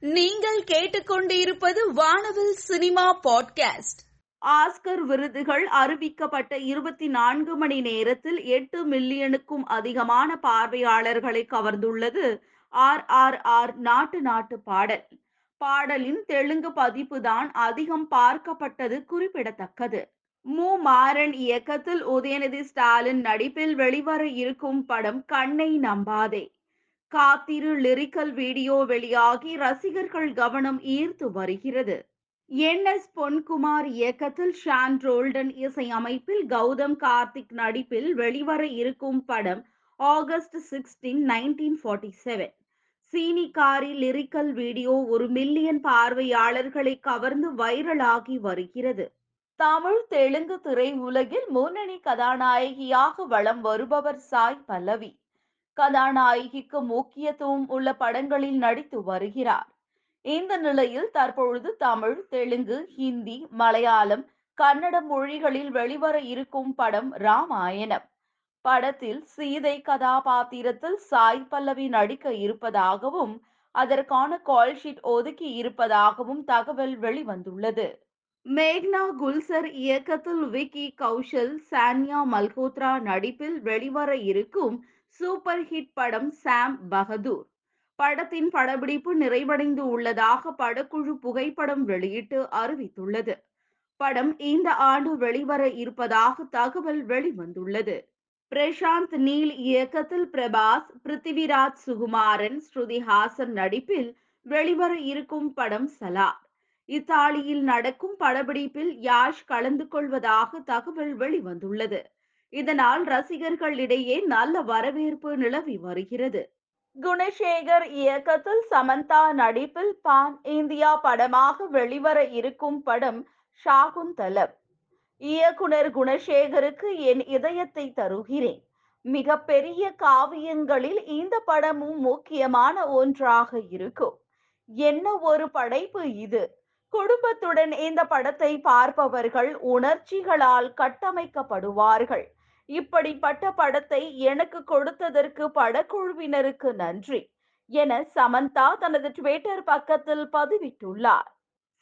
நீங்கள் கேட்டுக்கொண்டிருப்பது வானவில் சினிமா பாட்காஸ்ட். ஆஸ்கர் விருதுகள் அறிவிக்கப்பட்ட இருபத்தி நான்கு மணி நேரத்தில் எட்டு மில்லியனுக்கும் அதிகமான பார்வையாளர்களை கவர்ந்துள்ளது ஆர் ஆர் ஆர் நாட்டு நாட்டு பாடல். பாடலின் தெலுங்கு பதிப்பு தான் அதிகம் பார்க்கப்பட்டது குறிப்பிடத்தக்கது. மு. மாறன் இயக்கத்தில் உதயநிதி ஸ்டாலின் நடிப்பில் வெளிவர இருக்கும் படம் கண்ணை நம்பாதே. காத்திரு லிரிக்கல் வீடியோ வெளியாகி ரசிகர்கள் கவனம் ஈர்த்து வருகிறது. என் எஸ் பொன்குமார் இயக்கத்தில் ஷான் ரோல்டன் இசையமைப்பில் கௌதம் கார்த்திக் நடிப்பில் வெளிவர இருக்கும் படம் August sixteen nineteen forty seven சீனிகாரி lyrical video ஒரு மில்லியன் பார்வையாளர்களை கவர்ந்து வைரலாகி வருகிறது. தமிழ் தெலுங்கு திரையுலகில் முன்னணி கதாநாயகியாக வலம் வருபவர் சாய் பல்லவி. கதாநாயகிக்கு முக்கியத்துவம் உள்ள படங்களில் நடித்து வருகிறார். இந்த நிலையில் தற்பொழுது தமிழ் தெலுங்கு ஹிந்தி மலையாளம் கன்னட மொழிகளில் வெளிவர இருக்கும் படம் ராமாயணம். படத்தில் சீதை கதாபாத்திரத்தில் சாய் பல்லவி நடிக்க இருப்பதாகவும் அதற்கான கால்ஷீட் ஒதுக்கி இருப்பதாகவும் தகவல் வெளிவந்துள்ளது. மேக்னா குல்சர் இயக்கத்தில் விக்கி கௌஷல் சான்யா மல்கோத்ரா நடிப்பில் வெளிவர இருக்கும் சூப்பர் ஹிட் படம் சாம் பகதூர். படத்தின் படப்பிடிப்பு நிறைவடைந்து உள்ளதாக படக்குழு புகைப்படம் வெளியிட்டு அறிவித்துள்ளது. படம் இந்த ஆண்டு வெளிவர இருப்பதாக தகவல் வெளிவந்துள்ளது. பிரசாந்த் நீல் இயக்கத்தில் பிரபாஸ் பிருத்திவிராஜ் சுகுமாரன் ஸ்ருதி ஹாசன் நடிப்பில் வெளிவர இருக்கும் படம் சலார். இத்தாலியில் நடக்கும் படப்பிடிப்பில் யாஷ் கலந்து கொள்வதாக தகவல் வெளிவந்துள்ளது. இதனால் ரசிகர்களிடையே நல்ல வரவேற்பு நிலவி வருகிறது. குணசேகர் இயக்கத்தில் சமந்தா நடிப்பில் பான் இந்தியா படமாக வெளிவர இருக்கும் படம் ஷாகுந்தலம் இயக்குனர் குணசேகருக்கு என் இதயத்தை தருகிறேன். மிக பெரிய காவியங்களில் இந்த படமும் முக்கியமான ஒன்றாக இருக்கும். என்ன ஒரு படைப்பு இது? குடும்பத்துடன் இந்த படத்தை பார்ப்பவர்கள் உணர்ச்சிகளால் கட்டமைக்கப்படுவார்கள். இப்படிப்பட்ட படத்தை எனக்கு கொடுத்ததற்கு படக்குழுவினருக்கு நன்றி என சமந்தா தனது ட்விட்டர் பக்கத்தில் பதிவிட்டுள்ளார்.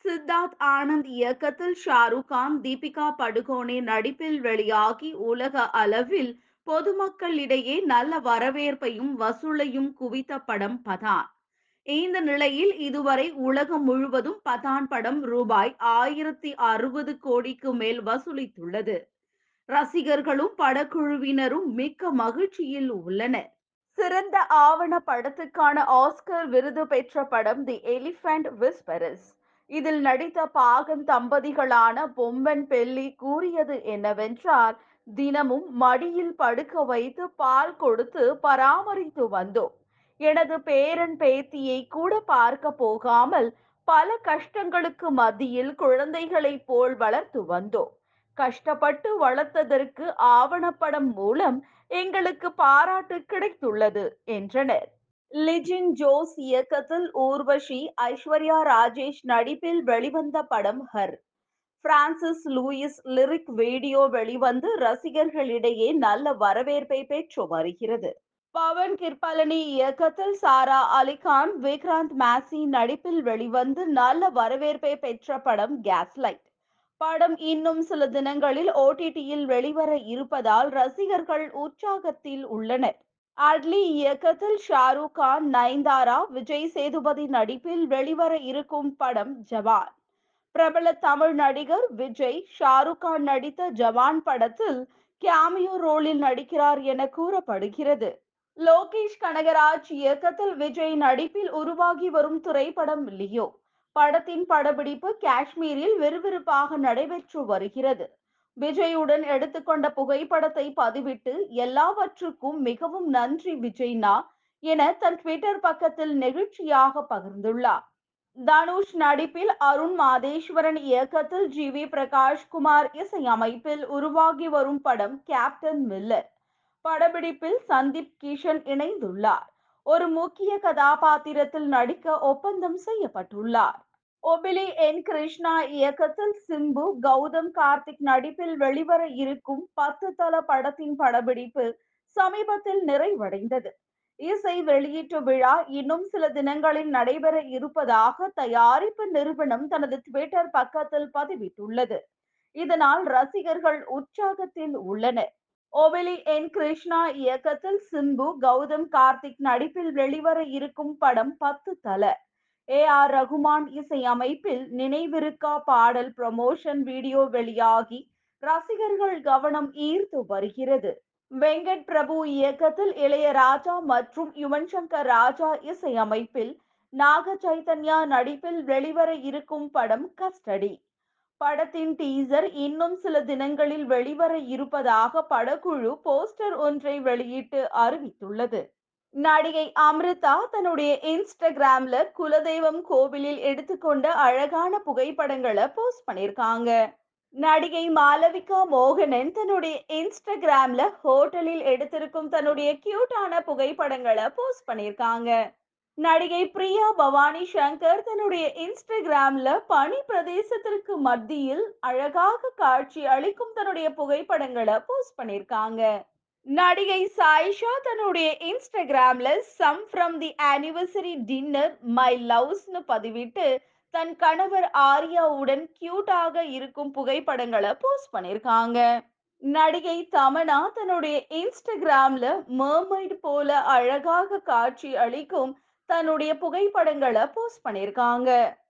சித்தார்த் ஆனந்த் இயக்கத்தில் ஷாருக் கான் தீபிகா படுகோனே நடிப்பில் வெளியாகி உலக அளவில் பொதுமக்களிடையே நல்ல வரவேற்பையும் வசூலையும் குவித்த படம் பதான். இந்த நிலையில் இதுவரை உலகம் முழுவதும் பதான் படம் ரூபாய் ஆயிரத்தி அறுபது கோடிக்கு மேல் வசூலித்துள்ளது. ரசிகர்களும் படக்குழுவினரும் மிக்க மகிழ்ச்சியில் உள்ளனர். சிறந்த ஆவண படத்துக்கான ஆஸ்கர் விருது பெற்ற படம் தி எலிஃபண்ட் விஸ்பரஸ். இதில் நடித்த பாகன் தம்பதிகளான பொம்மன் பெல்லி கூறியது என்னவென்றால் தினமும் மடியில் படுக்க வைத்து பால் கொடுத்து பராமரித்து வந்தோம். எனது பேரன் பேத்தியை கூட பார்க்க போகாமல் பல கஷ்டங்களுக்கு மத்தியில் குழந்தைகளைப் போல் வளர்த்து வந்தோம். கஷ்டப்பட்டு வளர்த்ததற்கு ஆவணப்படம் மூலம் எங்களுக்கு பாராட்டு கிடைத்துள்ளது என்றனர். லிஜின் ஜோஸ் இயக்கத்தில் ஊர்வஷி ஐஸ்வர்யா ராஜேஷ் நடிப்பில் வெளிவந்த படம் Her. Francis Louis lyric video வெளிவந்து ரசிகர்களிடையே நல்ல வரவேற்பை பெற்று வருகிறது. பவன் கிருபாலனி இயக்கத்தில் சாரா அலிகான் விக்ராந்த் மேசி நடிப்பில் வெளிவந்து நல்ல வரவேற்பை பெற்ற படம் கேஸ்லைட் படம் இன்னும் சில தினங்களில் ஓடிடியில் வெளிவர இருப்பதால் ரசிகர்கள் உற்சாகத்தில் உள்ளனர். அட்லி இயக்கத்தில் ஷாருக் கான் நயன்தாரா விஜய் சேதுபதி நடிப்பில் வெளிவர இருக்கும் படம் ஜவான். பிரபல தமிழ் நடிகர் விஜய் ஷாருக் கான் நடித்த ஜவான் படத்தில் கேமியோ ரோலில் நடிக்கிறார் என கூறப்படுகிறது. லோகேஷ் கனகராஜ் இயக்கத்தில் விஜய் நடிப்பில் உருவாகி வரும் திரைப்படம் லியோ. படத்தின் படப்பிடிப்பு காஷ்மீரில் விறுவிறுப்பாக நடைபெற்று வருகிறது. விஜயுடன் எடுத்துக்கொண்ட புகைப்படத்தை பதிவிட்டு எல்லாவற்றுக்கும் மிகவும் நன்றி விஜய்னா என தன் ட்விட்டர் பக்கத்தில் நெகிழ்ச்சியாக பகிர்ந்துள்ளார். தனுஷ் நடிப்பில் அருண் மாதேஸ்வரன் இயக்கத்தில் ஜி வி பிரகாஷ் குமார் இசையமைப்பில் உருவாகி வரும் படம் கேப்டன் மில்லர். படப்பிடிப்பில் சந்தீப் கிஷன் இணைந்துள்ளார். ஒரு முக்கிய கதாபாத்திரத்தில் நடிக்க ஒப்பந்தம் செய்யப்பட்டுள்ளார். ஒபிலி என் கிருஷ்ணா இயக்கத்தில் சிம்பு கௌதம் கார்த்திக் நடிப்பில் வெளிவர இருக்கும் பத்து தல படத்தின் படப்பிடிப்பு சமீபத்தில் நிறைவடைந்தது. இசை வெளியீட்டு விழா இன்னும் சில தினங்களில் நடைபெற இருப்பதாக தயாரிப்பு நிறுவனம் தனது ட்விட்டர் பக்கத்தில் பதிவிட்டுள்ளது. இதனால் ரசிகர்கள் உற்சாகத்தில் உள்ளனர். ஓவெலி என் கிருஷ்ணா இயக்கத்தில் சிம்பு கௌதம் கார்த்திக் நடிப்பில் வெளிவர இருக்கும் படம் பத்து தல ஏ ஆர் ரகுமான் இசை அமைப்பில் நினைவிருக்கா பாடல் ப்ரமோஷன் வீடியோ வெளியாகி ரசிகர்கள் கவனம் ஈர்த்து வருகிறது. வெங்கட் பிரபு இயக்கத்தில் இளையராஜா மற்றும் யுவன் சங்கர் ராஜா இசையமைப்பில் நாக சைதன்யா நடிப்பில் வெளிவர இருக்கும் படம் கஸ்டடி. படத்தின் டீசர் இன்னும் சில தினங்களில் வெளிவர இருப்பதாக படக்குழு போஸ்டர் ஒன்றை வெளியிட்டு அறிவித்துள்ளது. நடிகை அமிர்தா தன்னுடைய இன்ஸ்டாகிராம்ல குலதெய்வம் கோவிலில் எடுத்துக்கொண்ட அழகான புகைப்படங்களை போஸ்ட் பண்ணிருக்காங்க நடிகை மாலவிகா மோகனன் தன்னுடைய இன்ஸ்டாகிராம்ல ஹோட்டலில் எடுத்திருக்கும் தன்னுடைய கியூட்டான புகைப்படங்களை போஸ்ட் பண்ணிருக்காங்க நடிகை பிரியா பவானி சங்கர் தன்னுடைய இன்ஸ்டாகிராம்ல பனி பிரதேசத்திற்கு மத்தியில் அழகாக காட்சி அளிக்கும் தன்னுடைய புகைப்படங்களை போஸ்ட் பண்ணிருக்காங்க நடிகை சாயிஷா தன்னுடைய இன்ஸ்டாகிராம்ல some from the anniversary dinner my லவ்ஸ்னு பதிவிட்டு தன் கணவர் ஆர்யாவுடன் கியூட்டாக இருக்கும் புகைப்படங்களை போஸ்ட் பண்ணிருக்காங்க. நடிகை தமனா தன்னுடைய இன்ஸ்டாகிராம்ல மர்மைட் போல அழகாக காட்சி அளிக்கும் தன்னுடைய புகைப்படங்களை போஸ்ட் பண்ணிருக்காங்க.